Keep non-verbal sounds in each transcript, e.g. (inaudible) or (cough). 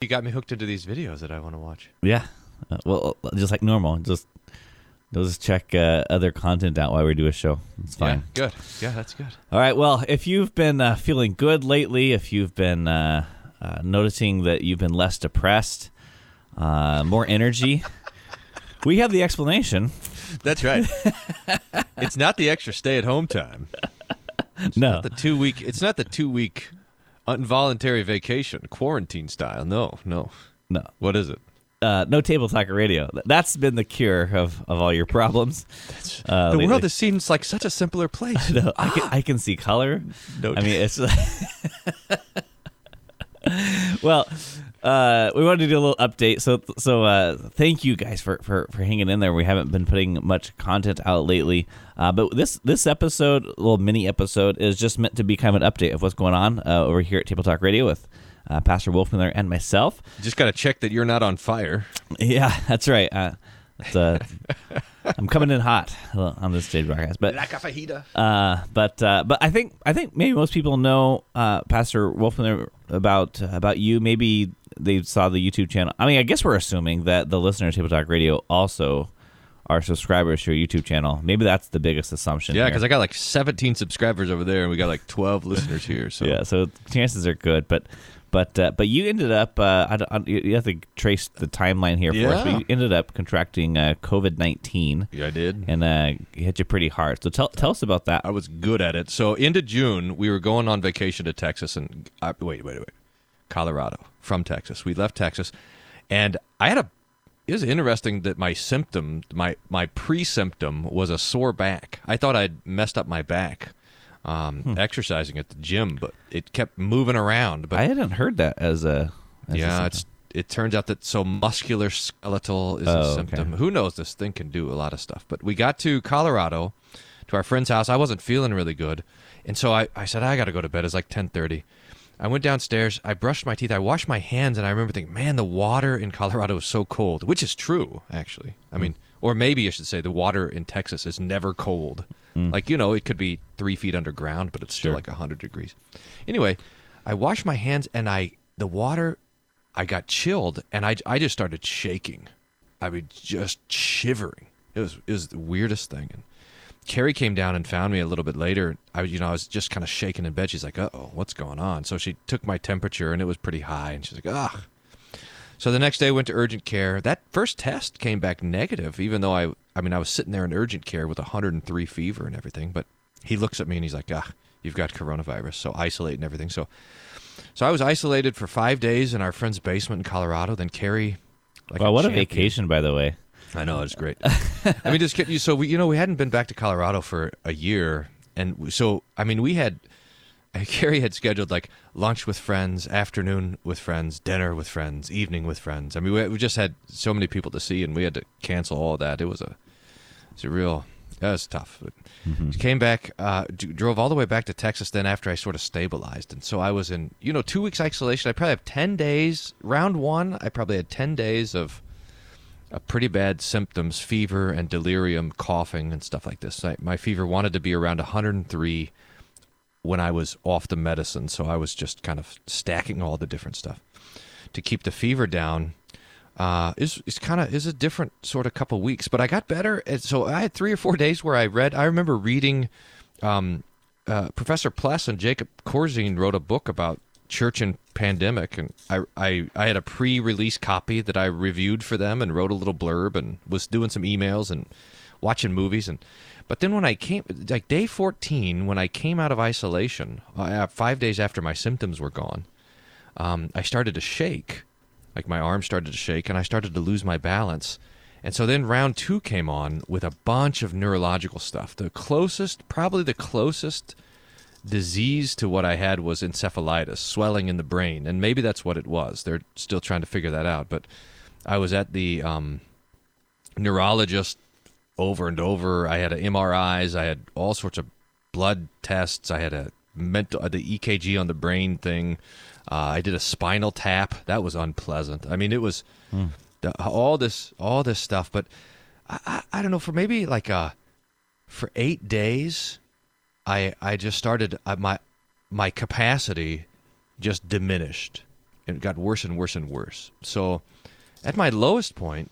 You got me hooked into these videos that I want to watch. Yeah. Uh, well, just like normal. Just You'll just check uh, other content out while we do a show. It's fine. Yeah, good. Yeah, that's good. All right. Well, if you've been uh, feeling good lately, if you've been uh, uh noticing that you've been less depressed, uh, more energy, (laughs) we have the explanation. That's right. it's not the extra stay-at-home time. (laughs) It's no, the two week. It's not the two week involuntary vacation, quarantine style. No, no, no. What is it? uh, no table talker radio. That's been the cure of, of all your problems. (laughs) Uh, the lately. world has seems like such a simpler place. (laughs) no, I, can, I can see color. No, I mean it's. (laughs) well, uh, we wanted to do a little update. So so uh, thank you guys for, for, for hanging in there. We haven't been putting much content out lately, uh, but this this episode, little mini episode, is just meant to be kind of an update of what's going on uh, over here at Table Talk Radio with uh, Pastor Wolfmueller, and myself. Just got to check that you're not on fire. Yeah, (laughs) that's right. Uh, that's, uh, I'm coming in hot on this stage broadcast, but like a fajita. Uh, but uh, but I think I think maybe most people know uh, Pastor Wolfmueller about about you. Maybe they saw the YouTube channel. I mean, I guess we're assuming that the listeners of Table Talk Radio also are subscribers to your YouTube channel. Maybe that's the biggest assumption. Yeah, because I got like 17 subscribers over there, and we got like 12 listeners here. So yeah, so chances are good. But but uh, but you ended up uh, I, I, you have to trace the timeline here for yeah. us. But you ended up contracting uh, COVID nineteen. Yeah, I did, and uh, it hit you pretty hard. So tell tell us about that. I was good at it. So into June, we were going on vacation to Texas, and uh, wait, wait, wait, Colorado from Texas. We left Texas, and I had a. It was interesting that my symptom, my my pre symptom, was a sore back. I thought I'd messed up my back um, hmm. exercising at the gym, but it kept moving around. But I hadn't heard that as a as yeah. A it's it turns out that so muscular skeletal is oh, a symptom. Okay. Who knows? This thing can do a lot of stuff. But we got to Colorado, to our friend's house. I wasn't feeling really good, and so I, I said I got to go to bed. It's like ten thirty. I went downstairs. I brushed my teeth. I washed my hands, and I remember thinking, "Man, the water in Colorado is so cold," which is true, actually. I hmm. mean, or maybe I should say the water in Texas is never cold. Mm. Like you know, it could be three feet underground, but it's still sure. like hundred degrees. Anyway, I washed my hands and I the water, I got chilled and I I just started shaking. I was just shivering. It was it was the weirdest thing. And Carrie came down and found me a little bit later. I you know I was just kind of shaking in bed. She's like, "Uh oh, what's going on?" So she took my temperature and it was pretty high. And she's like, "Ah." So the next day, I went to urgent care. That first test came back negative, even though I, I mean, I was sitting there in urgent care with 103 fever and everything. But he looks at me and he's like, "Ah, you've got coronavirus." So isolate and everything. So, so I was isolated for five days in our friend's basement in Colorado. Then Carrie, like well, what champion. a vacation, by the way. I know it's great. (laughs) I mean, just you. So we, you know, we hadn't been back to Colorado for a year, and so I mean, we had (laughs) Carrie had scheduled like lunch with friends, afternoon with friends, dinner with friends, evening with friends. I mean, we, we just had so many people to see, and we had to cancel all that. It was a, it's a real, that was tough. But mm-hmm. Came back, uh, d- drove all the way back to Texas. Then after I sort of stabilized, and so I was in, you know, two weeks isolation. I probably have ten days. Round one, I probably had ten days of. Pretty bad symptoms, fever and delirium, coughing and stuff like this. I, my fever wanted to be around 103 when I was off the medicine. So I was just kind of stacking all the different stuff to keep the fever down. Uh, is is kind of is a different sort of couple weeks, but I got better. So I had three or four days where I read. I remember reading. Um, uh, Professor Pless and Jacob Corzine wrote a book about church and pandemic, and I, I I had a pre-release copy that I reviewed for them and wrote a little blurb and was doing some emails and watching movies and but then when I came, like day 14, when I came out of isolation, uh, five days after my symptoms were gone, um, I started to shake. Like my arm started to shake and I started to lose my balance. And so then round two came on with a bunch of neurological stuff. The closest, probably the closest disease to what I had was encephalitis, swelling in the brain. And maybe that's what it was. They're still trying to figure that out. But I was at the um, neurologist over and over. I had MRIs. I had all sorts of blood tests. I had a mental the EKG on the brain thing. Uh, I did a spinal tap. That was unpleasant. I mean, it was hmm. the, all this all this stuff. But I, I, I, don't know for maybe like uh for eight days, I I just started uh, my my capacity just diminished and it got worse and worse and worse. So, at my lowest point,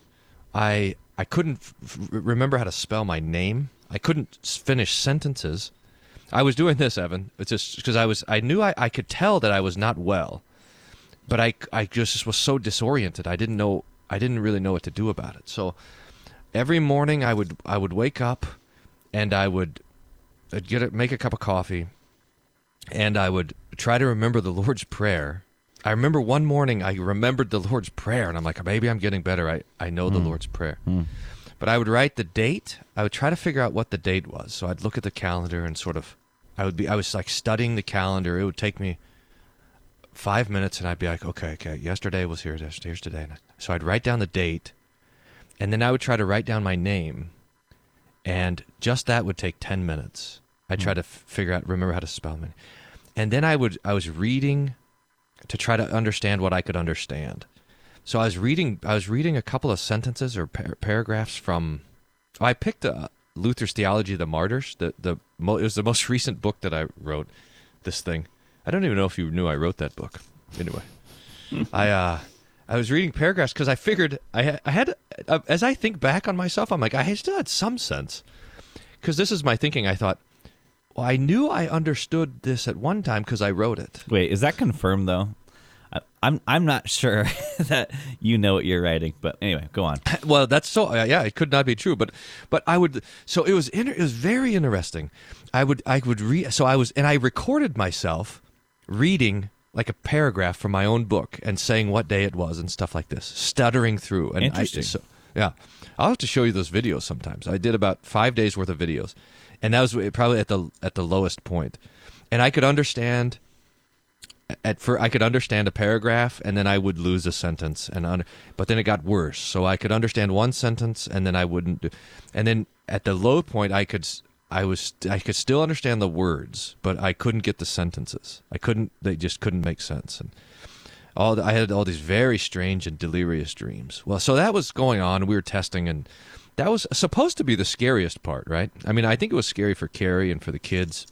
I I couldn't f- remember how to spell my name. I couldn't finish sentences. I was doing this, Evan. It's just because I was I knew I, I could tell that I was not well, but I I just was so disoriented. I didn't know I didn't really know what to do about it. So every morning I would I would wake up and I would I'd get a, make a cup of coffee and I would try to remember the Lord's prayer. I remember one morning I remembered the Lord's prayer and I'm like maybe I'm getting better. I I know the hmm. Lord's prayer. Hmm. But I would write the date. I would try to figure out what the date was. So I'd look at the calendar and sort of I would be I was like studying the calendar. It would take me 5 minutes and I'd be like, "Okay, okay, yesterday was here, here's here's today." And So I'd write down the date and then I would try to write down my name and just that would take 10 minutes. I try to f- figure out remember how to spell my and then I would I was reading to try to understand what I could understand. So I was reading I was reading a couple of sentences or par- paragraphs from oh, I picked uh, Luther's Theology of the Martyrs. The the mo- it was the most (laughs) recent book that I wrote. This thing. I don't even know if you knew I wrote that book. Anyway, (laughs) I uh I was reading paragraphs because I figured I had, I had uh, as I think back on myself, I'm like I still had some sense because this is my thinking. I thought, well, I knew I understood this at one time because I wrote it. Wait, is that confirmed though? I, I'm I'm not sure (laughs) that you know what you're writing, but anyway, go on. (laughs) well that's so uh, yeah it could not be true but but i would so it was inter- it was very interesting i would i would read so i was and i recorded myself reading like a paragraph from my own book and saying what day it was and stuff like this stuttering through and Interesting. I, so, yeah i'll have to show you those videos sometimes i did about five days worth of videos and that was probably at the at the lowest point. and i could understand at for I could understand a paragraph and then I would lose a sentence and under, but then it got worse. So I could understand one sentence and then I wouldn't do, and then at the low point I could I was I could still understand the words, but I couldn't get the sentences. I couldn't they just couldn't make sense and all the, I had all these very strange and delirious dreams. Well, so that was going on. We were testing and that was supposed to be the scariest part, right? I mean, I think it was scary for Carrie and for the kids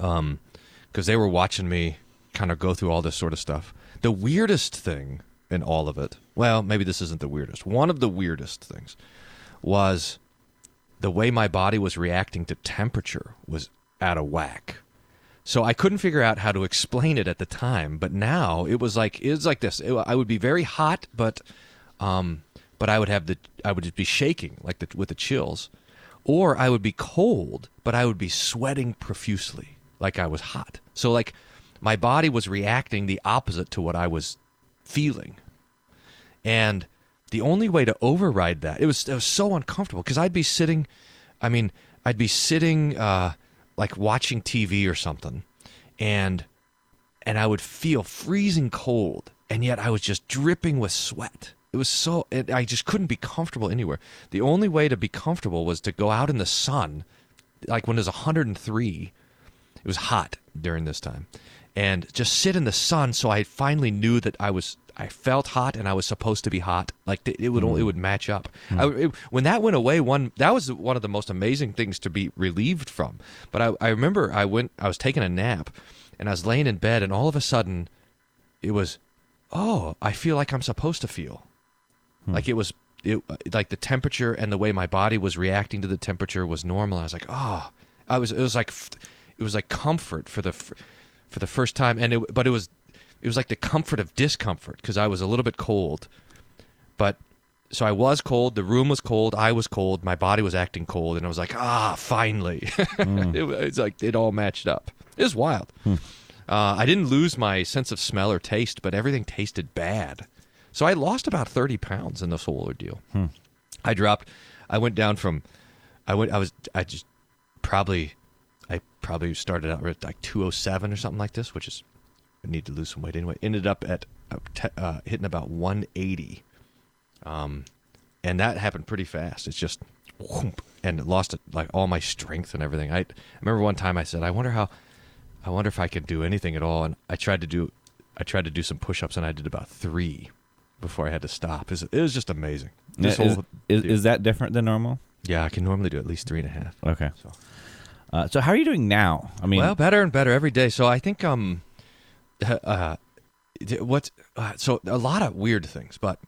um, because they were watching me kind of go through all this sort of stuff. The weirdest thing in all of it, well, maybe this isn't the weirdest. One of the weirdest things was the way my body was reacting to temperature was out of whack. So I couldn't figure out how to explain it at the time, but now it was like it was like this. It- I would be very hot, but um, but I would have the I would just be shaking like the, with the chills, or I would be cold, but I would be sweating profusely like I was hot. So like my body was reacting the opposite to what I was feeling, and the only way to override that it was it was so uncomfortable because I'd be sitting, I mean I'd be sitting uh, like watching TV or something, and and I would feel freezing cold, and yet I was just dripping with sweat. It was so it, I just couldn't be comfortable anywhere. The only way to be comfortable was to go out in the sun, like when it was 103. It was hot during this time, and just sit in the sun. So I finally knew that I was I felt hot and I was supposed to be hot. Like it would it mm. would match up. Mm. I, it- when that went away, one that was one of the most amazing things to be relieved from. But I, I remember I went I was taking a nap, and I was laying in bed, and all of a sudden, it was, oh, I feel like I'm supposed to feel, hmm. like it was. It, like the temperature and the way my body was reacting to the temperature was normal. I was like, oh, I was. It was like, it was like comfort for the, for the first time, and it. But it was, it was like the comfort of discomfort because I was a little bit cold, but so I was cold. The room was cold. I was cold. My body was acting cold, and I was like, ah, finally. (laughs) it was it's like it all matched up. It was wild. Uh, I didn't lose my sense of smell or taste, but everything tasted bad. So I lost about thirty pounds in this whole ordeal. I dropped. I went down from. I went. I was. I just probably. I probably started out at like two oh seven or something like this, which is. I need to lose some weight anyway. Ended up at uh, uh, hitting about one eighty um, and that happened pretty fast. It's just, whoomp, and it lost it, like all my strength and everything. I, I remember one time I said, I wonder how, I wonder if I could do anything at all. And I tried to do, I tried to do some push-ups, and I did about three before I had to stop. It was, it was just amazing. This is, whole is, is that different than normal? yeah, I can normally do at least three and a half. Okay. So. Uh, so how are you doing now? I mean, well, better and better every day. So I think um, uh, what? Uh, so a lot of weird things, but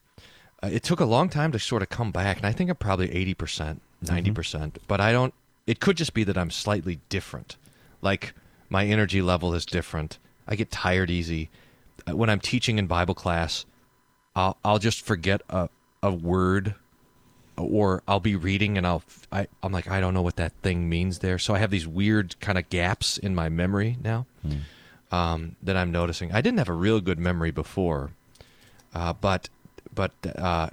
uh, it took a long time to sort of come back, and I think I'm probably eighty percent, ninety percent. But I don't. It could just be that I'm slightly different. Like my energy level is different. I get tired easy. Uh, When I'm teaching in Bible class, I'll I'll just forget a a word or I'll be reading and I'll I, I'm like I don't know what that thing means there. So I have these weird kind of gaps in my memory now um, that I'm noticing. I didn't have a real good memory before, uh, but but uh,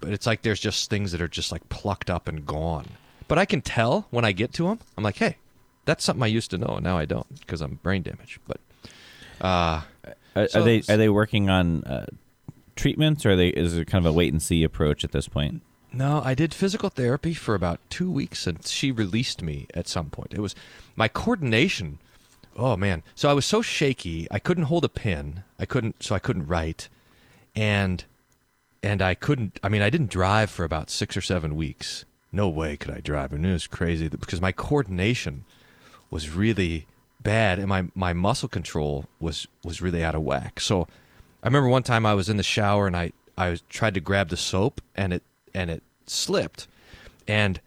but it's like there's just things that are just like plucked up and gone. But I can tell when I get to them. I'm like, hey, that's something I used to know, and now I don't because I'm brain damaged. But uh, Are, So- are they are they working on uh, treatments, or are they is it kind of a wait and see approach at this point? No, I did physical therapy for about two weeks, and she released me at some point. It was my coordination. Oh man! So I was so shaky, I couldn't hold a pen. I couldn't, so I couldn't write, and and I couldn't. I mean, I didn't drive for about six or seven weeks. No way could I drive, and it was crazy because my coordination was really bad, and my my muscle control was was really out of whack. So I remember one time I was in the shower and I I tried to grab the soap and it and it slipped, and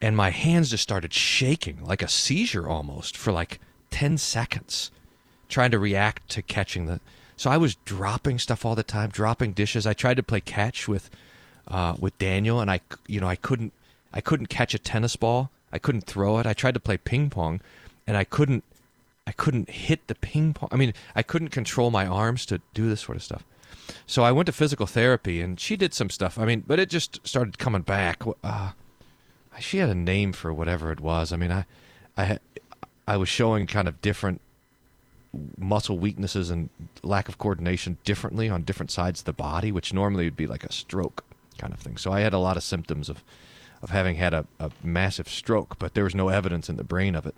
and my hands just started shaking like a seizure almost for like ten seconds, trying to react to catching the. So I was dropping stuff all the time, dropping dishes. I tried to play catch with uh, with Daniel, and I you know I couldn't I couldn't catch a tennis ball. I couldn't throw it. I tried to play ping pong, and I couldn't I couldn't hit the ping pong. I mean, I couldn't control my arms to do this sort of stuff. So I went to physical therapy, and she did some stuff. I mean, but it just started coming back. Uh, she had a name for whatever it was. I mean, I, I, I was showing kind of different muscle weaknesses and lack of coordination differently on different sides of the body, which normally would be like a stroke kind of thing. So I had a lot of symptoms of, of having had a, a massive stroke, but there was no evidence in the brain of it.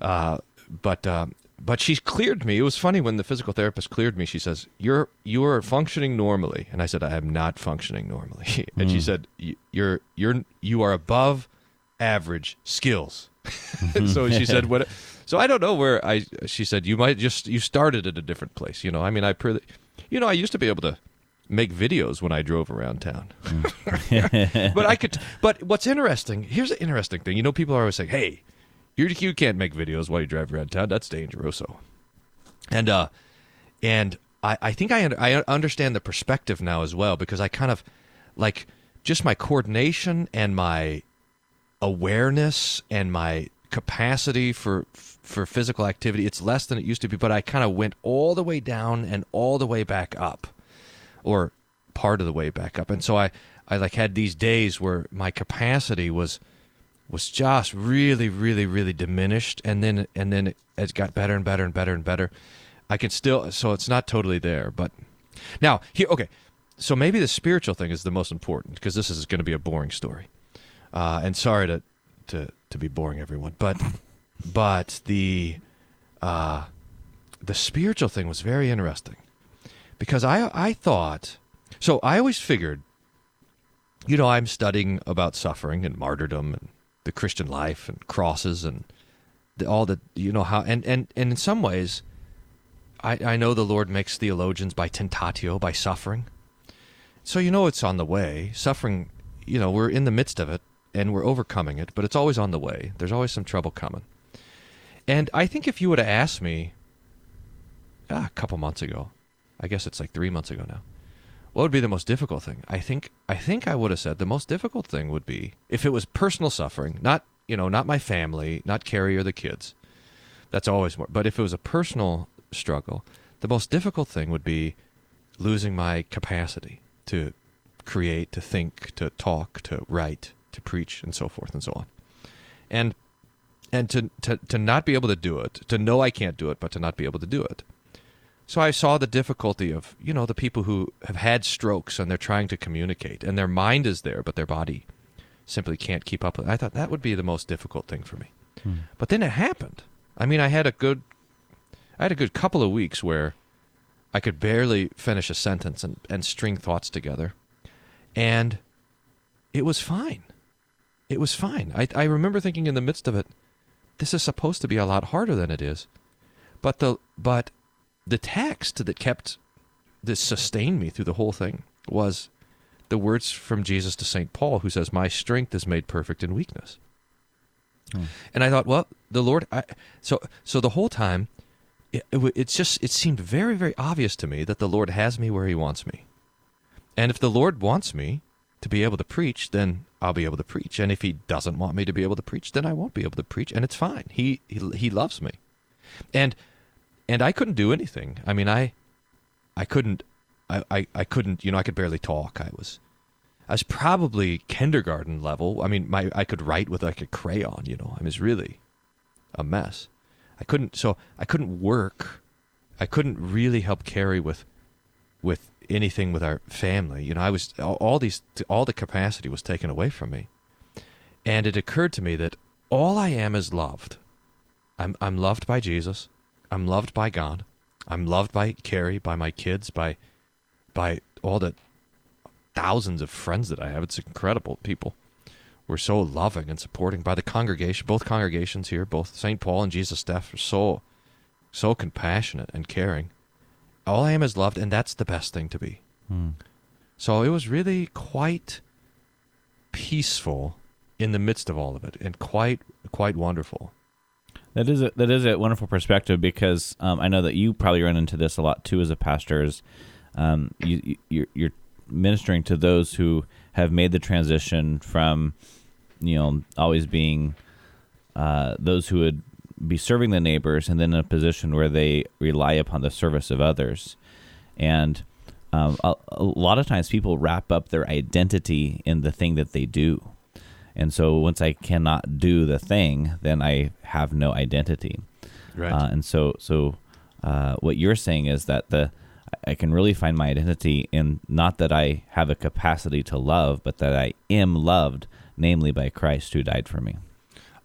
Uh, but uh, but she cleared me. It was funny when the physical therapist cleared me. She says, "You're you are functioning normally," and I said, "I am not functioning normally." (laughs) and she said, "You- "You're you're you are above average skills." (laughs) so she said, (laughs) "What?" So I don't know where I. She said, "You might just you started at a different place." You know, I mean, I pretty, you know, I used to be able to make videos when I drove around town. (laughs) but I could. But what's interesting? Here's an interesting thing. You know, people are always saying, "Hey, you you can't make videos while you drive around town. That's dangeroso." And uh, and I I think I I understand the perspective now as well because I kind of like just my coordination and my awareness and my capacity for for physical activity it's less than it used to be but i kind of went all the way down and all the way back up or part of the way back up. And so i i like had these days where my capacity was was just really really really diminished and then and then it, it got better and better and better and better. I can still so it's not totally there but now here okay so maybe the spiritual thing is the most important because this is going to be a boring story uh, and sorry to, to to be boring everyone, but (laughs) but the uh, the spiritual thing was very interesting because I I thought so I always figured, you know, I'm studying about suffering and martyrdom and the Christian life and crosses and the, all the you know how and and and in some ways, I I know the Lord makes theologians by tentatio by suffering. So you know it's on the way. Suffering, you know, we're in the midst of it and we're overcoming it, but it's always on the way. There's always some trouble coming. And I think if you would have asked me ah, a couple months ago, I guess it's like three months ago now, what would be the most difficult thing? I think I think I would have said the most difficult thing would be if it was personal suffering, not you know, not my family, not Carrie or the kids. That's always more. But if it was a personal struggle, the most difficult thing would be losing my capacity to create, to think, to talk, to write, to preach, and so forth and so on. And and to, to, to not be able to do it, to know I can't do it, but to not be able to do it. So I saw the difficulty of, you know, the people who have had strokes and they're trying to communicate and their mind is there, but their body simply can't keep up with it. I thought that would be the most difficult thing for me. Hmm. But then it happened. I mean, I had a good I had a good couple of weeks where I could barely finish a sentence and, and string thoughts together. And it was fine. It was fine. I, I remember thinking in the midst of it, this is supposed to be a lot harder than it is. But the but the text that kept that sustained me through the whole thing was the words from Jesus to St. Paul, who says, My strength is made perfect in weakness. Hmm. And I thought, well, the Lord, I, so so the whole time, it, it, it's just it seemed very very obvious to me that the Lord has me where He wants me, and if the Lord wants me to be able to preach, then I'll be able to preach, and if He doesn't want me to be able to preach, then I won't be able to preach, and it's fine. He He, he loves me, and and I couldn't do anything. I mean, I I couldn't I, I, I couldn't you know I could barely talk. I was I was probably kindergarten level. I mean, my I could write with like a crayon. You know, I was really a mess. I couldn't so I couldn't work. I couldn't really help Carrie with with anything with our family. You know, I was all, all these all the capacity was taken away from me, and it occurred to me that all I am is loved. I'm I'm loved by Jesus. I'm loved by God. I'm loved by Carrie, by my kids, by by all the thousands of friends that I have. It's incredible. People were so loving and supporting by the congregation. Both congregations here, both St. Paul and Jesus staff, are so so compassionate and caring. All I am is loved, and that's the best thing to be. Hmm. So it was really quite peaceful in the midst of all of it, and quite quite wonderful. That is a, that is a wonderful perspective because um, I know that you probably run into this a lot too as a pastor. Is um, you, you you're, you're ministering to those who have made the transition from you know always being uh, those who would be serving the neighbors and then in a position where they rely upon the service of others and um, a, a lot of times people wrap up their identity in the thing that they do and so once i cannot do the thing then i have no identity Right. uh, and so so uh, what you're saying is that the I can really find my identity in not that I have a capacity to love, but that I am loved, namely by Christ who died for me.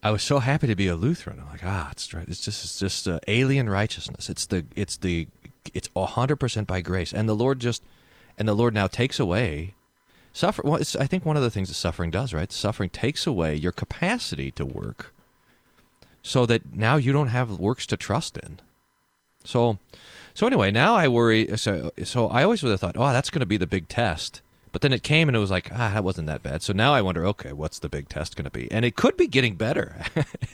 I was so happy to be a Lutheran. I'm like, ah, it's. It's just it's just uh, alien righteousness. It's the it's the it's hundred percent by grace, and the Lord just and the Lord now takes away suffer. Well, it's, I think one of the things that suffering does, right? Suffering takes away your capacity to work, so that now you don't have works to trust in. So, so anyway, now I worry. So, so I always would have thought, oh, that's going to be the big test. But then it came and it was like, ah, that wasn't that bad. So now I wonder, okay, what's the big test going to be? And it could be getting better. (laughs)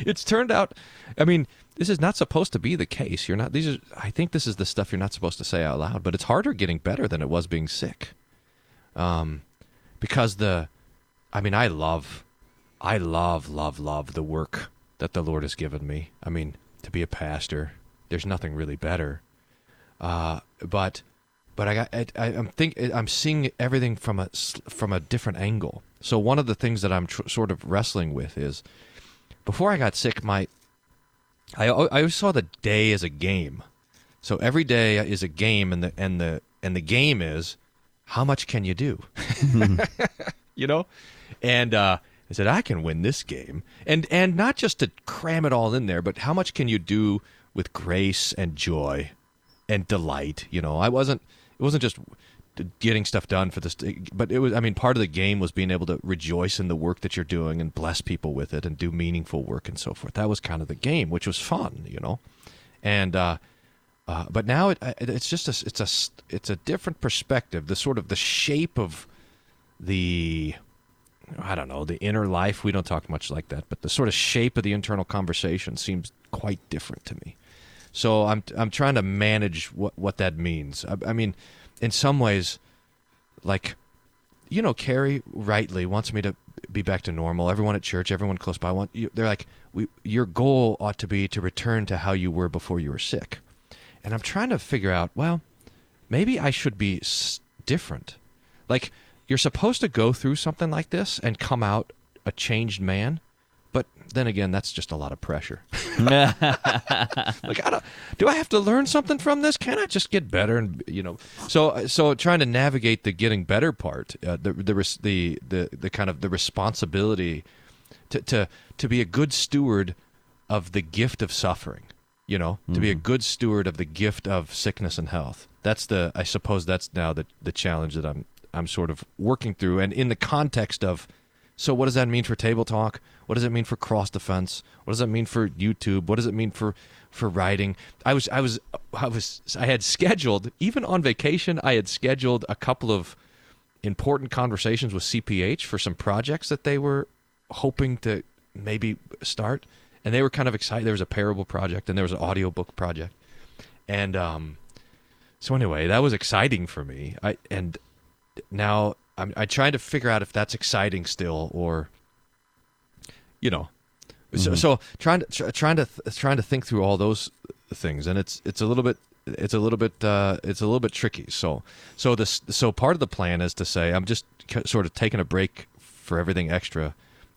it's turned out, I mean, this is not supposed to be the case. You're not, these are, I think this is the stuff you're not supposed to say out loud, but it's harder getting better than it was being sick. Um, because the, I mean, I love, I love, love, love the work that the Lord has given me. I mean, to be a pastor, there's nothing really better. Uh, but but I got I, I, I'm think I'm seeing everything from a from a different angle. So one of the things that I'm tr- sort of wrestling with is before I got sick, my I I always saw the day as a game. So every day is a game, and the and the and the game is how much can you do? (laughs) (laughs) you know, and uh, I said I can win this game, and and not just to cram it all in there, but how much can you do with grace and joy and delight? You know, I wasn't. It wasn't just getting stuff done for this, but it was. I mean, part of the game was being able to rejoice in the work that you're doing and bless people with it and do meaningful work and so forth. That was kind of the game, which was fun, you know, and. uh uh, but now it, it, it's just a it's a it's a different perspective. The sort of the shape of the I don't know the inner life. We don't talk much like that, but the sort of shape of the internal conversation seems quite different to me. So I'm I'm trying to manage what what that means. I, I mean, in some ways, like you know, Carrie rightly wants me to be back to normal. Everyone at church, everyone close by, want you, they're like, we, your goal ought to be to return to how you were before you were sick. And I'm trying to figure out, well, maybe I should be s- different. Like, you're supposed to go through something like this and come out a changed man. Then again, that's just a lot of pressure. (laughs) (laughs) like, I don't, do I have to learn something from this? Can I just get better? And you know, so so trying to navigate the getting better part, uh, the the the the the kind of the responsibility to to to be a good steward of the gift of suffering. You know, to be a good steward of the gift of sickness and health. That's the I suppose that's now the the challenge that I'm I'm sort of working through, and in the context of So what does that mean for table talk? What does it mean for cross defense? What does that mean for YouTube? What does it mean for for writing? I was I was I was I had scheduled even on vacation. I had scheduled a couple of important conversations with CPH for some projects that they were hoping to maybe start, and they were kind of excited. There was a parable project and there was an audiobook project, and um, so anyway, that was exciting for me. I and now I'm I trying to figure out if that's exciting still or you know so, so trying to tr- trying to th- trying to think through all those things. And it's it's a little bit it's a little bit uh, it's a little bit tricky. So so this so part of the plan is to say I'm just c- sort of taking a break for everything extra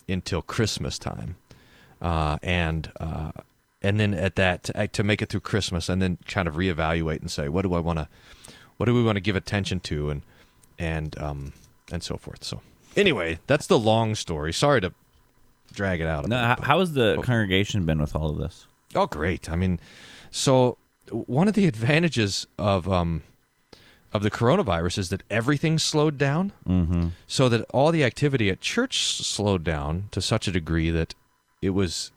until Christmas time. Uh, and uh, and then at that to, to make it through Christmas and then kind of reevaluate and say what do I want to what do we want to give attention to? And and um and so forth so anyway that's the long story sorry to drag it out No, bit, how, but- how has the congregation been with all of this? Oh, great! I mean, so one of the advantages of um, of the coronavirus is that everything slowed down, Mm-hmm. so that all the activity at church slowed down to such a degree that it was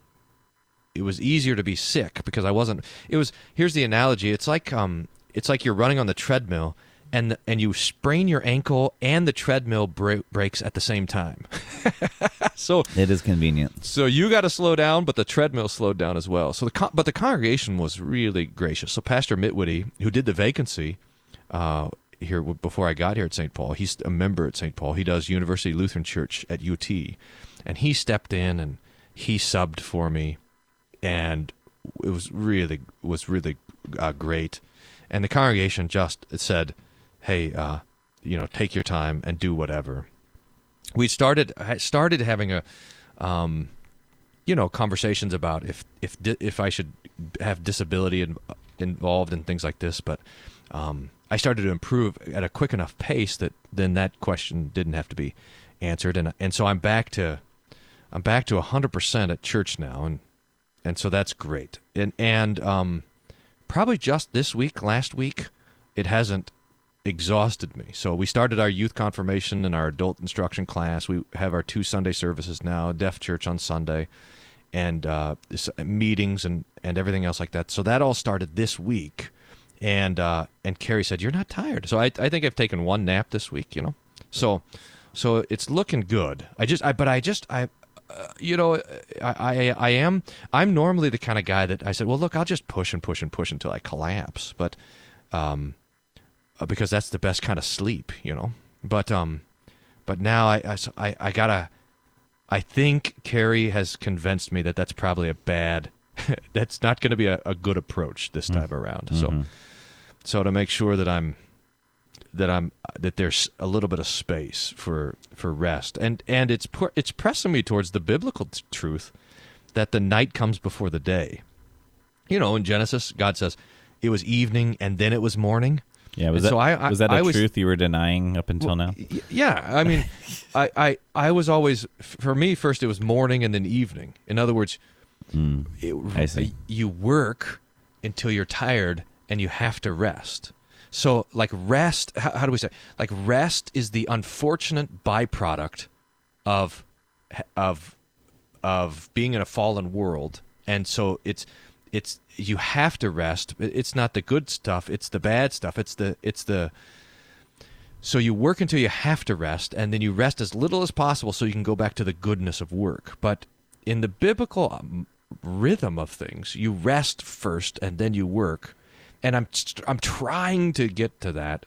it was easier to be sick because I wasn't. It was here's the analogy. It's like um, it's like you're running on the treadmill. And, and you sprain your ankle and the treadmill bre- breaks at the same time. (laughs) so It is convenient. so you got to slow down, but the treadmill slowed down as well. So the con- but the congregation was really gracious. So Pastor Mitwitty, who did the vacancy uh, here before I got here at St. Paul, he's a member at St. Paul. He does University Lutheran Church at UT, and he stepped in and he subbed for me, and it was really was really uh, great. And the congregation just said, "Hey, uh, you know, take your time and do whatever." we started started having a um, you know conversations about if if if I should have disability in, involved in things like this but um, I started to improve at a quick enough pace that then that question didn't have to be answered and and so I'm back to I'm back to 100% at church now and and so that's great and and um, probably just this week last week it hasn't exhausted me. So we started our youth confirmation and our adult instruction class. We have our two Sunday services now, Deaf Church on Sunday, and uh, meetings and, and everything else like that. So that all started this week. And uh, and Carrie said, "You're not tired." So I, I think I've taken one nap this week. You know, so so it's looking good. I just I but I just I uh, you know, I, I I am I'm normally the kind of guy that I said, well, look, I'll just push and push and push until I collapse. But um, uh, because that's the best kind of sleep, you know. But um, but now I I, I, I gotta. I think Carrie has convinced me that that's probably a bad. (laughs) that's not going to be a, a good approach this time around. So so to make sure that I'm that I'm that there's a little bit of space for for rest and and it's pu- it's pressing me towards the biblical t- truth that the night comes before the day. You know, in Genesis, God says it was evening and then it was morning. Yeah, was And that so I- I- was that a was- truth you were denying up until now? Yeah, I mean, (laughs) I, I I was always for me first it was morning and then evening. In other words, hmm, it, I see. you work until you're tired and you have to rest. So like rest, how, how do we say? Like rest is the unfortunate byproduct of of of being in a fallen world, and so it's it's you have to rest. It's not the good stuff; it's the bad stuff. It's the it's the so you work until you have to rest, and then you rest as little as possible so you can go back to the goodness of work. But in the biblical um, rhythm of things, you rest first and then you work. And I'm I'm trying to get to that,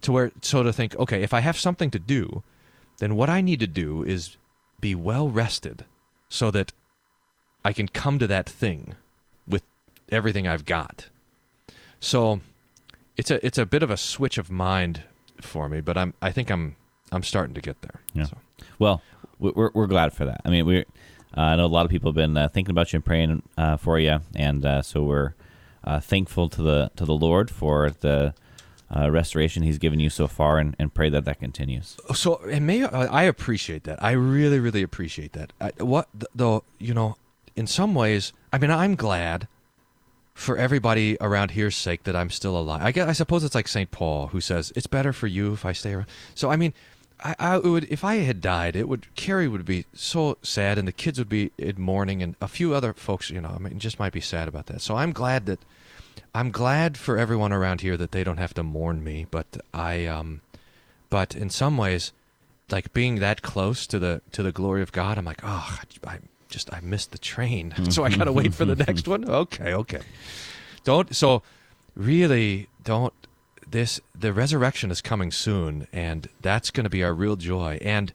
to where so to think, okay, if I have something to do, then what I need to do is be well rested, so that I can come to that thing everything I've got. So it's a it's a bit of a switch of mind for me, but I'm I think I'm I'm starting to get there. Yeah. So, Well, we- we're we're glad for that. I mean, we uh, I know a lot of people have been uh, thinking about you and praying uh, for you, and uh, so we're uh, thankful to the to the Lord for the uh, restoration He's given you so far, and, and pray that that continues. so and may I appreciate that. I really really appreciate that. I, what though, you know, in some ways, I mean, I'm glad for everybody around here's sake that I'm still alive. I guess I suppose it's like St. Paul who says it's better for you if I stay around. So I mean, I, I would if I had died, it would Carrie would be so sad, and the kids would be in mourning, and a few other folks, you know, I mean, just might be sad about that. So I'm glad that I'm glad for everyone around here that they don't have to mourn me, but I um, but in some ways, like being that close to the to the glory of God, I'm like, oh, I just I missed the train, (laughs) so I gotta wait for the next one. Okay, okay. Don't so really don't this the resurrection is coming soon and that's going to be our real joy and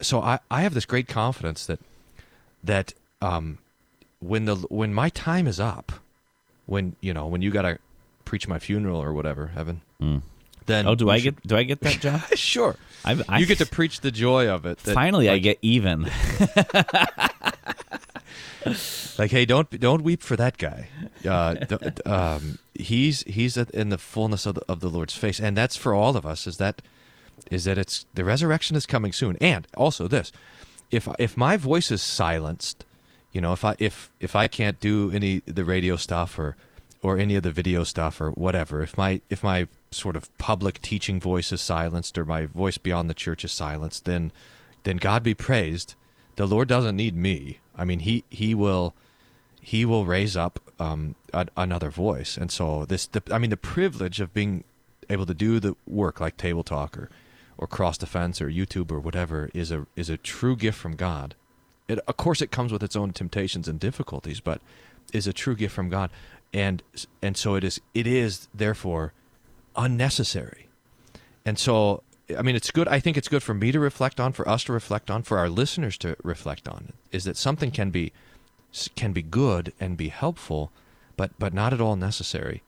so I, I have this great confidence that that um when the when my time is up when you know when you got to preach my funeral or whatever Evan Mm. Then Oh, do I should- get do I get that job? (laughs) sure I, I, you get to preach the joy of it that, finally I get even. (laughs) like hey don't don't weep for that guy uh, um, he's he's in the fullness of the, of the lord's face and that's for all of us is that is that it's the resurrection is coming soon and also this if if my voice is silenced you know if i if if i can't do any the radio stuff or or any of the video stuff or whatever if my if my sort of public teaching voice is silenced or my voice beyond the church is silenced then then god be praised the lord doesn't need me i mean he he will he will raise up um, a, another voice. And so this, the, I mean, the privilege of being able to do the work like Table Talk or, or Cross Defense or YouTube or whatever is a is a true gift from God. It, of course, it comes with its own temptations and difficulties, but is a true gift from God, and and so it is. It is therefore unnecessary. And so, I mean, it's good. I think it's good for me to reflect on, for us to reflect on, for our listeners to reflect on. Is that something can be can be good and be helpful, but but not at all necessary.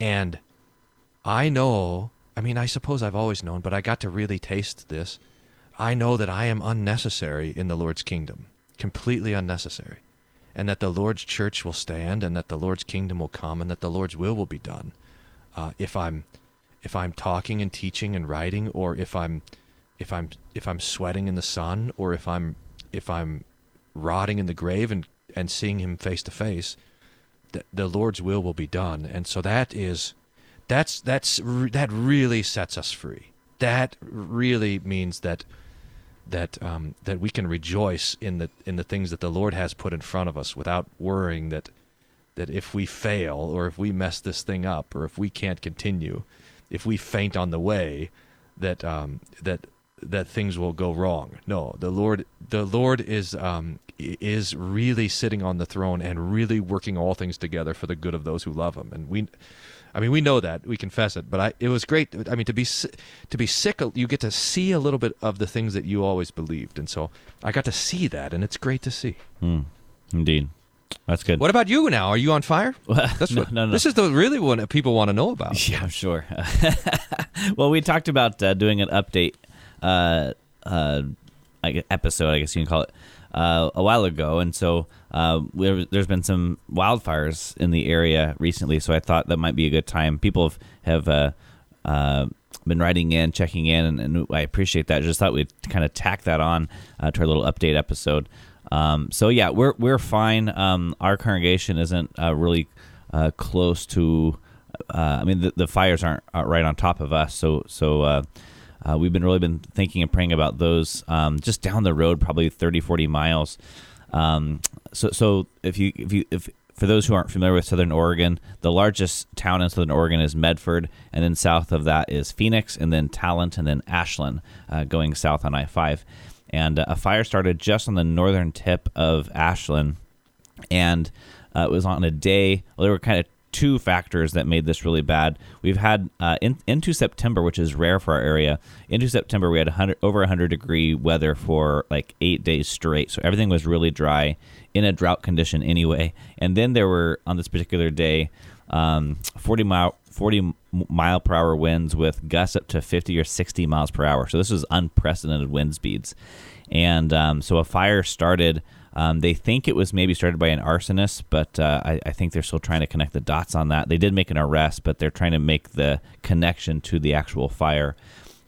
And I know, I mean, I suppose I've always known, but I got to really taste this. I know that I am unnecessary in the Lord's kingdom, completely unnecessary, and that the Lord's church will stand, and that the Lord's kingdom will come, and that the Lord's will will be done. Uh, if I'm if I'm talking and teaching and writing, or if I'm if I'm if I'm sweating in the sun, or if I'm if I'm rotting in the grave and and seeing him face to face, the, the Lord's will will be done. And so that is, that's that's that really sets us free. That really means that that um, that we can rejoice in the in the things that the Lord has put in front of us without worrying that that if we fail or if we mess this thing up or if we can't continue, if we faint on the way, that um, that that things will go wrong. No, the Lord the Lord is um, is really sitting on the throne and really working all things together for the good of those who love Him. And we, I mean, we know that we confess it. But I, it was great. I mean, to be to be sick, you get to see a little bit of the things that you always believed, and so I got to see that, and it's great to see. Hmm. Indeed, that's good. What about you now? Are you on fire? (laughs) That's no, what, no, no. This is the really one that people want to know about. (laughs) Yeah, I'm sure. (laughs) well, we talked about uh, doing an update uh, uh, episode, I guess you can call it, uh, a while ago, and so uh, there, there's been some wildfires in the area recently. So I thought that might be a good time. People have have uh, uh, been writing in, checking in, and, and I appreciate that. Just thought we'd kind of tack that on uh, to our little update episode. Um, so yeah, we're we're fine. Um, our congregation isn't uh, really close to. I mean, the, the fires aren't, aren't right on top of us, so so uh, we've been really been thinking and praying about those um, just down the road, probably 30, 40 miles. Um, so so if you if you if for those who aren't familiar with Southern Oregon, the largest town in Southern Oregon is Medford, and then south of that is Phoenix, and then Talent, and then Ashland, uh, going south on I five. And uh, a fire started just on the northern tip of Ashland, and uh, it was on a day. Well, there were kind of two factors that made this really bad. We've had uh, in, into September, which is rare for our area. Into September, we had 100, over 100 degree weather for like eight days straight. So everything was really dry in a drought condition anyway. And then there were on this particular day, um, 40 mile 40 mile per hour winds with gusts up to 50 or 60 miles per hour. So this was unprecedented wind speeds. And um, so a fire started. Um, they think it was maybe started by an arsonist, but uh, I, I think they're still trying to connect the dots on that. They did make an arrest, but they're trying to make the connection to the actual fire.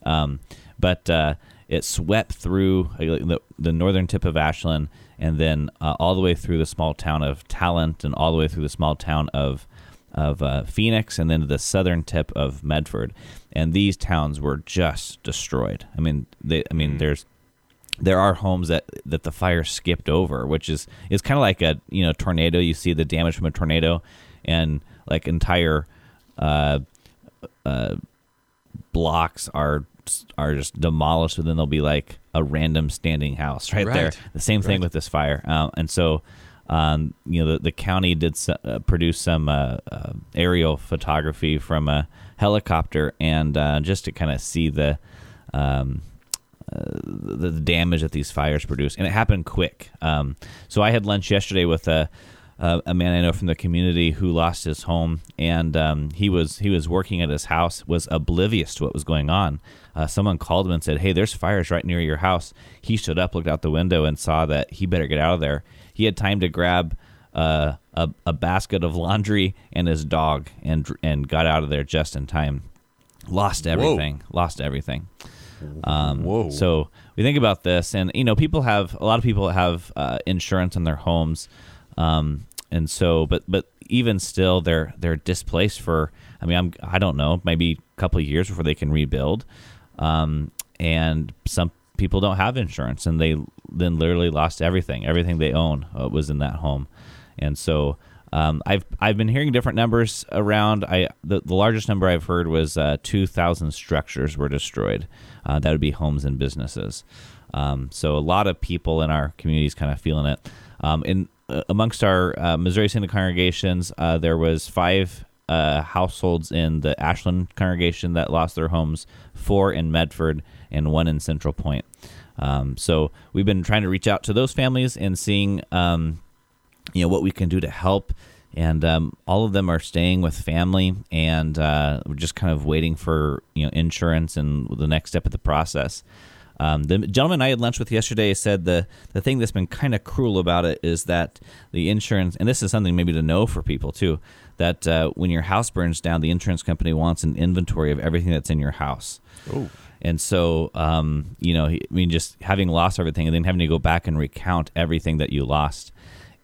Um, but uh, it swept through the, the northern tip of Ashland and then uh, all the way through the small town of Talent and all the way through the small town of of uh, Phoenix and then to the southern tip of Medford, and these towns were just destroyed. I mean, they, I mean, there's there are homes that that the fire skipped over, which is is kind of like a you know tornado. You see the damage from a tornado, and like entire uh, uh, blocks are are just demolished, and then there'll be like a random standing house right, there. The same thing Right. with this fire, um, and so. Um, you know, the, the county did s- uh, produce some uh, uh, aerial photography from a helicopter, and uh, just to kind of see the um, the, the damage that these fires produce, and it happened quick. Um, so I had lunch yesterday with a, a a man I know from the community who lost his home, and um, he was he was working at his house, was oblivious to what was going on. Uh, someone called him and said, "Hey, there's fires right near your house." He stood up, looked out the window, and saw that he better get out of there. He had time to grab uh, a a basket of laundry and his dog, and and got out of there just in time. Lost everything. Lost everything. Um, Whoa. So we think about this, and you know, people have a lot of people have uh, insurance on their homes, um, and so, but but even still, they're they're displaced for. I mean, I'm I don't know, maybe a couple of years before they can rebuild, um, and some people don't have insurance, and they then literally lost everything. Everything they own uh, was in that home, and so. Um, I've I've been hearing different numbers around. I the, the largest number I've heard was uh, two thousand structures were destroyed. Uh, that would be homes and businesses. Um, so a lot of people in our communities kind of feeling it. Um, in uh, amongst our uh, Missouri Synod congregations, uh, there was five uh, households in the Ashland congregation that lost their homes, four in Medford, and one in Central Point. Um, so we've been trying to reach out to those families and seeing, um, you know, what we can do to help. And um, all of them are staying with family, and uh, we're just kind of waiting for you know insurance and the next step of the process. Um, the gentleman I had lunch with yesterday said the the thing that's been kind of cruel about it is that the insurance, and this is something maybe to know for people too, that uh, when your house burns down, the insurance company wants an inventory of everything that's in your house. Oh. And so, um, you know, I mean, just having lost everything and then having to go back and recount everything that you lost.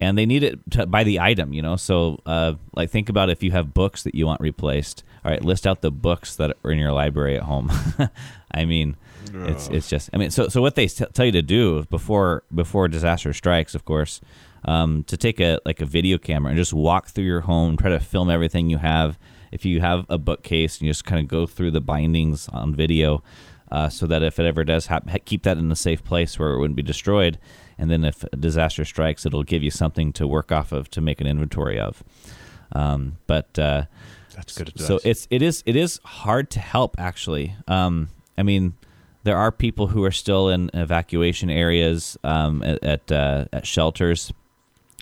And they need it to, by the item, you know. So, uh, like, think about if you have books that you want replaced. All right, list out the books that are in your library at home. (laughs) I mean, it's it's just. I mean, so so what they t- tell you to do before before disaster strikes, of course, um, to take a like a video camera and just walk through your home, try to film everything you have. If you have a bookcase, and you just kind of go through the bindings on video, uh, so that if it ever does happen, keep that in a safe place where it wouldn't be destroyed. And then if a disaster strikes, it'll give you something to work off of to make an inventory of. Um, but uh, That's good advice. so it's it is it is hard to help actually. Um, I mean, there are people who are still in evacuation areas um, at at, uh, at shelters.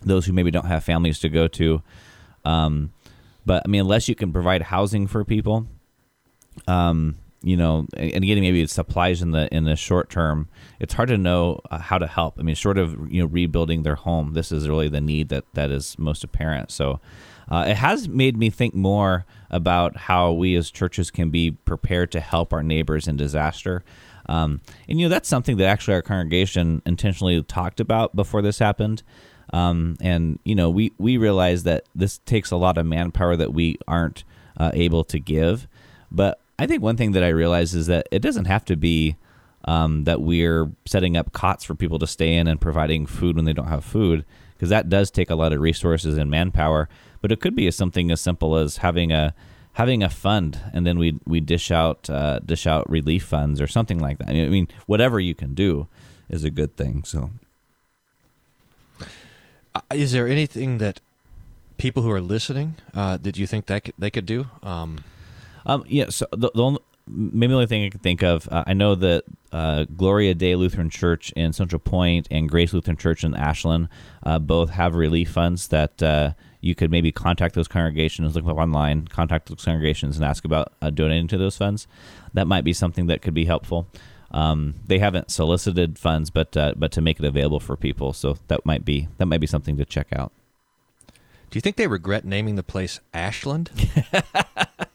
Those who maybe don't have families to go to. Um, but I mean, unless you can provide housing for people, um, you know, and again, maybe it's supplies in the in the short term. It's hard to know uh, how to help. I mean, short of you know rebuilding their home, this is really the need that that is most apparent. So, uh, it has made me think more about how we as churches can be prepared to help our neighbors in disaster. Um, and you know, that's something that actually our congregation intentionally talked about before this happened. Um, and you know, we we realize that this takes a lot of manpower that we aren't uh, able to give. But I think one thing that I realize is that it doesn't have to be um, that we're setting up cots for people to stay in and providing food when they don't have food, because that does take a lot of resources and manpower. But it could be something as simple as having a having a fund, and then we we dish out uh, dish out relief funds or something like that. I mean, whatever you can do is a good thing. So. Uh, is there anything that people who are listening uh, that you think that they could do? Um, Um, yeah. So the, the only, maybe the only thing I can think of, uh, I know that uh, Gloria Dei Lutheran Church in Central Point and Grace Lutheran Church in Ashland uh, both have relief funds that uh, you could maybe contact those congregations, look them up online, contact those congregations, and ask about uh, donating to those funds. That might be something that could be helpful. Um, they haven't solicited funds, but uh, but to make it available for people, so that might be that might be something to check out. do you think they regret naming the place Ashland? (laughs)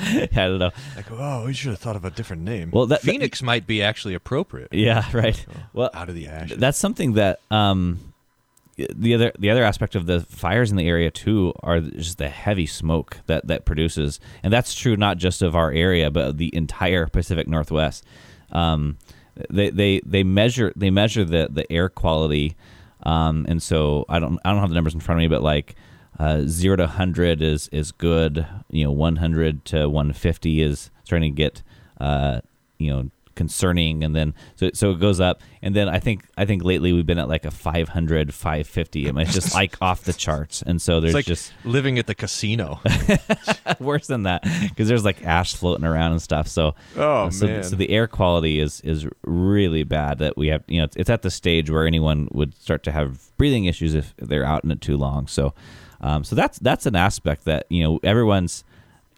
(laughs) I don't know. Like, oh, we should have thought of a different name. Well, that- that- Phoenix might be actually appropriate. Yeah, (laughs) right. Well, Out of the ashes. that's something that um the other the other aspect of the fires in the area too are just the heavy smoke that that produces, and that's true not just of our area but the entire Pacific Northwest. Um, they they they measure they measure the the air quality, um, and so I don't I don't have the numbers in front of me, but like uh, zero to hundred is is good. You know, one hundred to one fifty is starting to get uh, you know concerning and then so so it goes up and then i think i think lately we've been at like a 500 550 I mean, it's just like (laughs) off the charts and so there's It's like just living at the casino. (laughs) worse than that because there's like ash floating around and stuff so Oh, uh, so, man. so the air quality is is really bad that we have you know it's, it's at the stage where anyone would start to have breathing issues if they're out in it too long so um, so that's that's an aspect that you know everyone's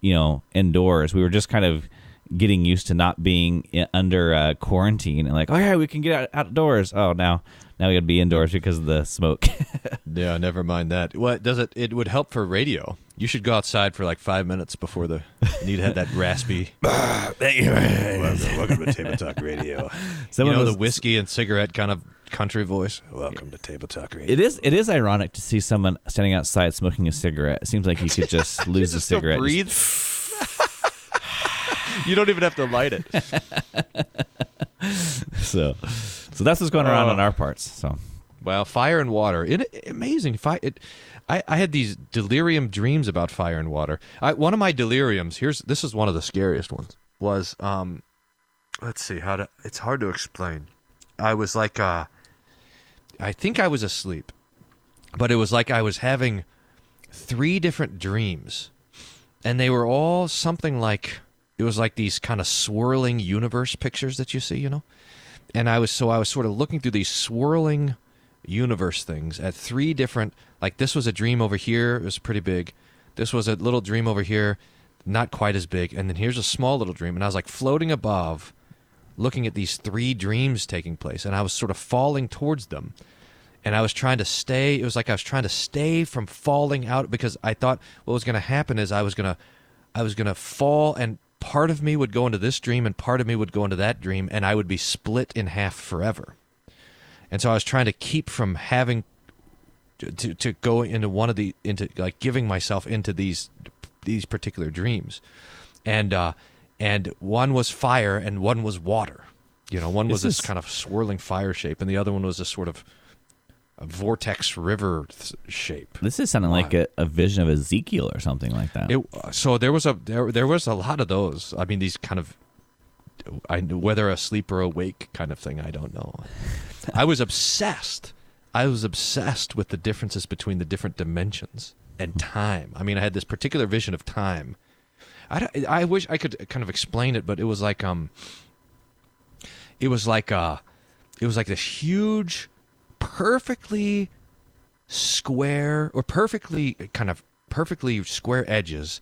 you know indoors. We were just kind of getting used to not being under uh, quarantine and like oh yeah we can get out, outdoors. Oh now now we gotta be indoors because of the smoke (laughs) yeah, never mind that. What does it? It would help for radio. You should go outside for like five minutes before the. You need to have that (laughs) raspy. welcome, welcome to Table Talk Radio. (laughs) Someone you know was- the whiskey and cigarette kind of country voice. Welcome to Table Talk Radio. It is it is ironic to see someone standing outside smoking a cigarette. It seems like you could just lose a Just to cigarette. breathe. you don't even have to light it. So, so that's what's going around Oh. on our parts. So, Well, fire and water. It, amazing. Fi it, I, I had these delirium dreams about fire and water. I, one of my deliriums. Here's this is one of the scariest ones. Was um, let's see how to. It's hard to explain. I was like uh, I think I was asleep, but it was like I was having three different dreams, and they were all something like it was like these kind of swirling universe pictures that you see, you know and I was so I was sort of looking through these swirling universe things at three different like this was a dream over here it was pretty big. This was a little dream over here not quite as big. And then here's a small little dream and I was like floating above looking at these three dreams taking place and I was sort of falling towards them. And I was trying to stay it was like I was trying to stay from falling out because I thought what was going to happen is I was going to I was going to fall and part of me would go into this dream and part of me would go into that dream and I would be split in half forever. And so I was trying to keep from having to, to, go into one of the into like giving myself into these these particular dreams. And uh and one was fire and one was water. You know, one was This this kind of swirling fire shape and the other one was this sort of a vortex river th- shape. this is sounding like a, a vision of Ezekiel or something like that. It, so there was a there there was a lot of those. I mean, these kind of, I whether asleep or awake kind of thing. I don't know. (laughs) I was obsessed. I was obsessed with the differences between the different dimensions and time. I mean, I had this particular vision of time. I, I wish I could kind of explain it, but it was like um. It was like uh, it was like this huge, perfectly square or perfectly kind of perfectly square edges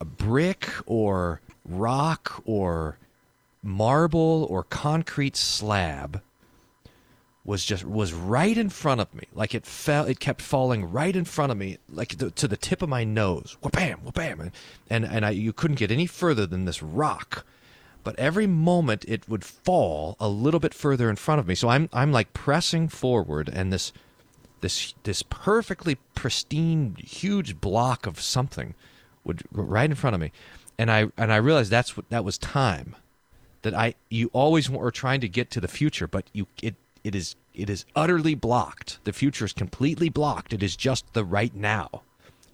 a brick or rock or marble or concrete slab was just was right in front of me. Like it fell it kept falling right in front of me like the, to the tip of my nose. Wha-bam wha-bam. And and, and I, you couldn't get any further than this rock but every moment it would fall a little bit further in front of me. So i'm i'm like pressing forward and this this this perfectly pristine huge block of something would right in front of me. And i and i realized that's what that was time that i you always were trying to get to the future but you it it is it is utterly blocked. The future is completely blocked. It is just the right now.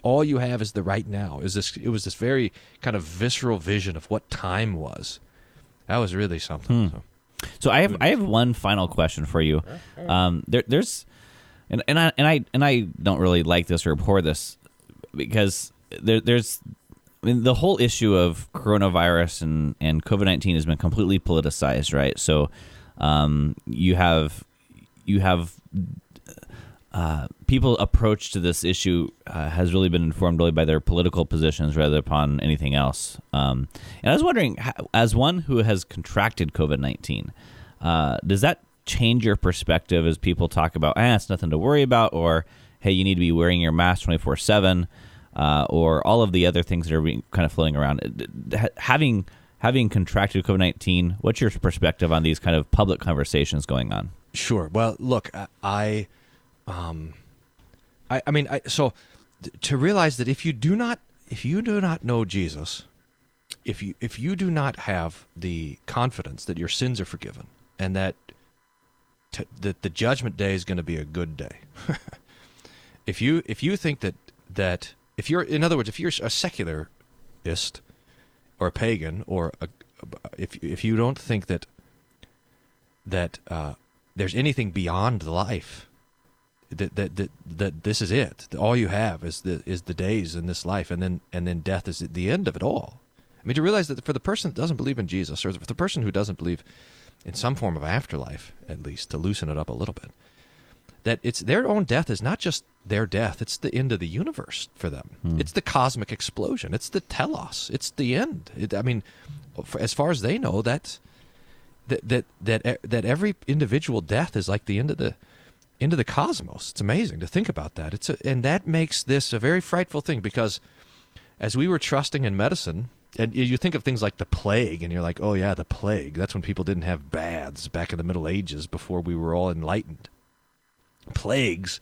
All you have is the right now. Is this it was this very kind of visceral vision of what time was that was really something so. So I have I have one final question for you. Um, there, there's, and, and I and I and I don't really like this or abhor this because there, there's I mean, the whole issue of coronavirus and and COVID nineteen has been completely politicized, right? So um, you have you have uh, people approach to this issue uh, has really been informed really by their political positions rather upon anything else. Um, and I was wondering, as one who has contracted COVID nineteen, uh, does that change your perspective as people talk about, ah, it's nothing to worry about, or hey, you need to be wearing your mask twenty four seven, or all of the other things that are being kind of floating around? Having having contracted COVID nineteen, what's your perspective on these kind of public conversations going on? Sure. Well, look, I um, I, I mean, I, so th- to realize that if you do not, if you do not know Jesus, if you if you do not have the confidence that your sins are forgiven and that t- that the judgment day is going to be a good day, (laughs) if you if you think that that if you're in other words if you're a secularist or a pagan or a, if if you don't think that that uh, there's anything beyond life that, that that that this is it. All you have is the is the days in this life and then and then death is the end of it all. I mean to realize that for the person that doesn't believe in jesus or for the person who doesn't believe in some form of afterlife at least to loosen it up a little bit that it's their own death is not just their death it's the end of the universe for them. Hmm. It's the cosmic explosion. It's the telos. It's the end. It, i mean as far as they know that's that that that e- that every individual death is like the end of the of the cosmos. It's amazing to think about that. It's a, and that makes this a very frightful thing because as we were trusting in medicine, and you- you think of things like the plague, and you're like, oh yeah, the plague. That's when people didn't have baths back in the Middle Ages before we were all enlightened. Plagues,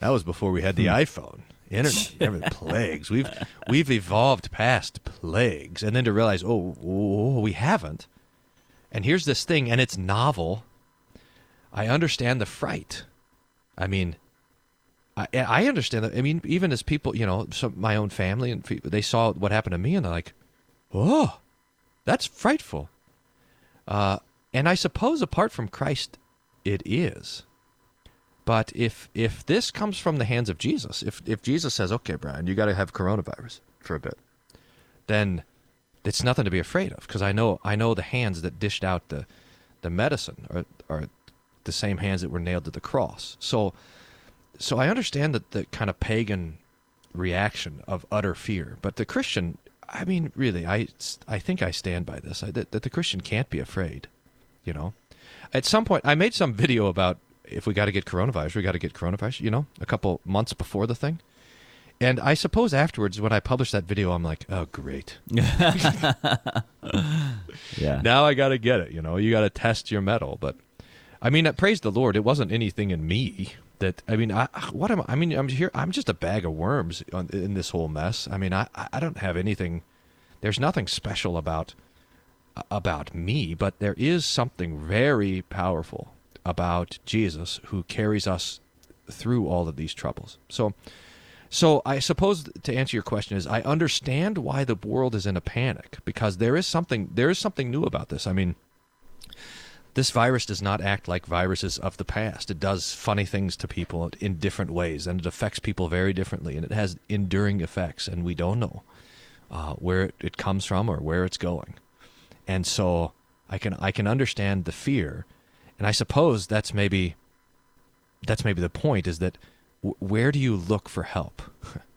that was before we had the hmm. iPhone, internet, (laughs) everything. plagues. We've we've evolved past plagues, and then to realize, oh, oh, we haven't. And here's this thing, and it's novel. I understand the fright. I mean, I I understand that. I mean, even as people, you know, some my own family and people, they saw what happened to me, and they're like, "Oh, that's frightful." Uh, and I suppose apart from Christ, it is. But if if this comes from the hands of Jesus, if if Jesus says, "Okay, Brian, you got to have coronavirus for a bit," then it's nothing to be afraid of because I know I know the hands that dished out the the medicine are are the same hands that were nailed to the cross. So so I understand that the kind of pagan reaction of utter fear, but the Christian, I mean, really, I I think I stand by this. I, that, that the Christian can't be afraid. You know, at some point, I made some video about if we got to get coronavirus, we got to get coronavirus. You know, a couple months before the thing. And I suppose afterwards, when I published that video, I'm like, oh, great. (laughs) Yeah. (laughs) now I got to get it. You know, you got to test your mettle. But I mean, praise the Lord, it wasn't anything in me that. I mean, I what am I? I mean, I'm here. I'm just a bag of worms on, in this whole mess. I mean, I I don't have anything. There's nothing special about about me, but there is something very powerful about Jesus who carries us through all of these troubles. So. So I suppose to answer your question is I understand why the world is in a panic because there is something there is something new about this. I mean, this virus does not act like viruses of the past. It does funny things to people in different ways, and it affects people very differently, and it has enduring effects, and we don't know uh, where it, it comes from or where it's going. And so I can I can understand the fear, and I suppose that's maybe that's maybe the point is that w- where do you look for help? (laughs)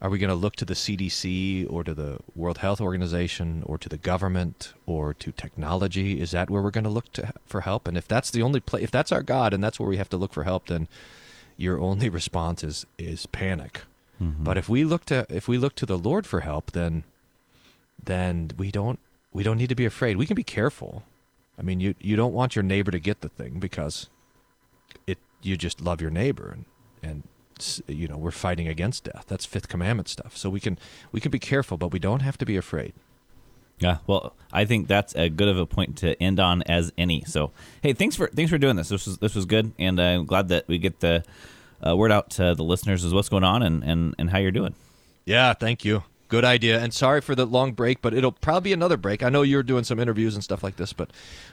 Are we going to look to the CDC or to the World Health Organization or to the government or to technology? Is that where we're going to look to for help? And if that's the only place, if that's our God and that's where we have to look for help, then your only (laughs) response is is panic. Mm-hmm. But if we look to if we look to the Lord for help, then then we don't we don't need to be afraid. We can be careful. I mean, you you don't want your neighbor to get the thing because it you just love your neighbor and and you know we're fighting against death. That's fifth commandment stuff. So we can we can be careful, but we don't have to be afraid. Yeah, well, I think that's a good of a point to end on as any. So, hey, thanks for thanks for doing this. This was this was good, and I'm glad that we get the uh, word out to the listeners is what's going on and, and, and how you're doing. Yeah, thank you. Good idea. And sorry for the long break, but it'll probably be another break. I know you're doing some interviews and stuff like this, but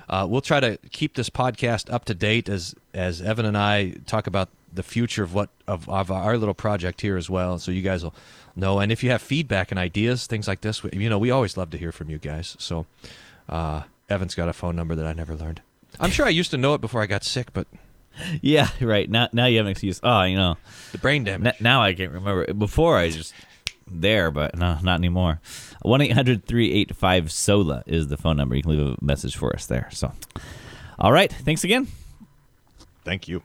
uh, we'll try to keep this podcast up to date as as Evan and I talk about the future of what of, of our little project here as well. So you guys will know. And if you have feedback and ideas, things like this, we- you know, we always love to hear from you guys. So uh, Evan's got a phone number that I never learned. I'm sure I used to know it before I got sick, but (laughs) Yeah, right. Now now you have an excuse. Oh, you know, the brain damage. n- now I can't remember. Before I just there, but no, not anymore. One 385 sola is the phone number. You can leave a message for us there. So, all right, thanks again. Thank you.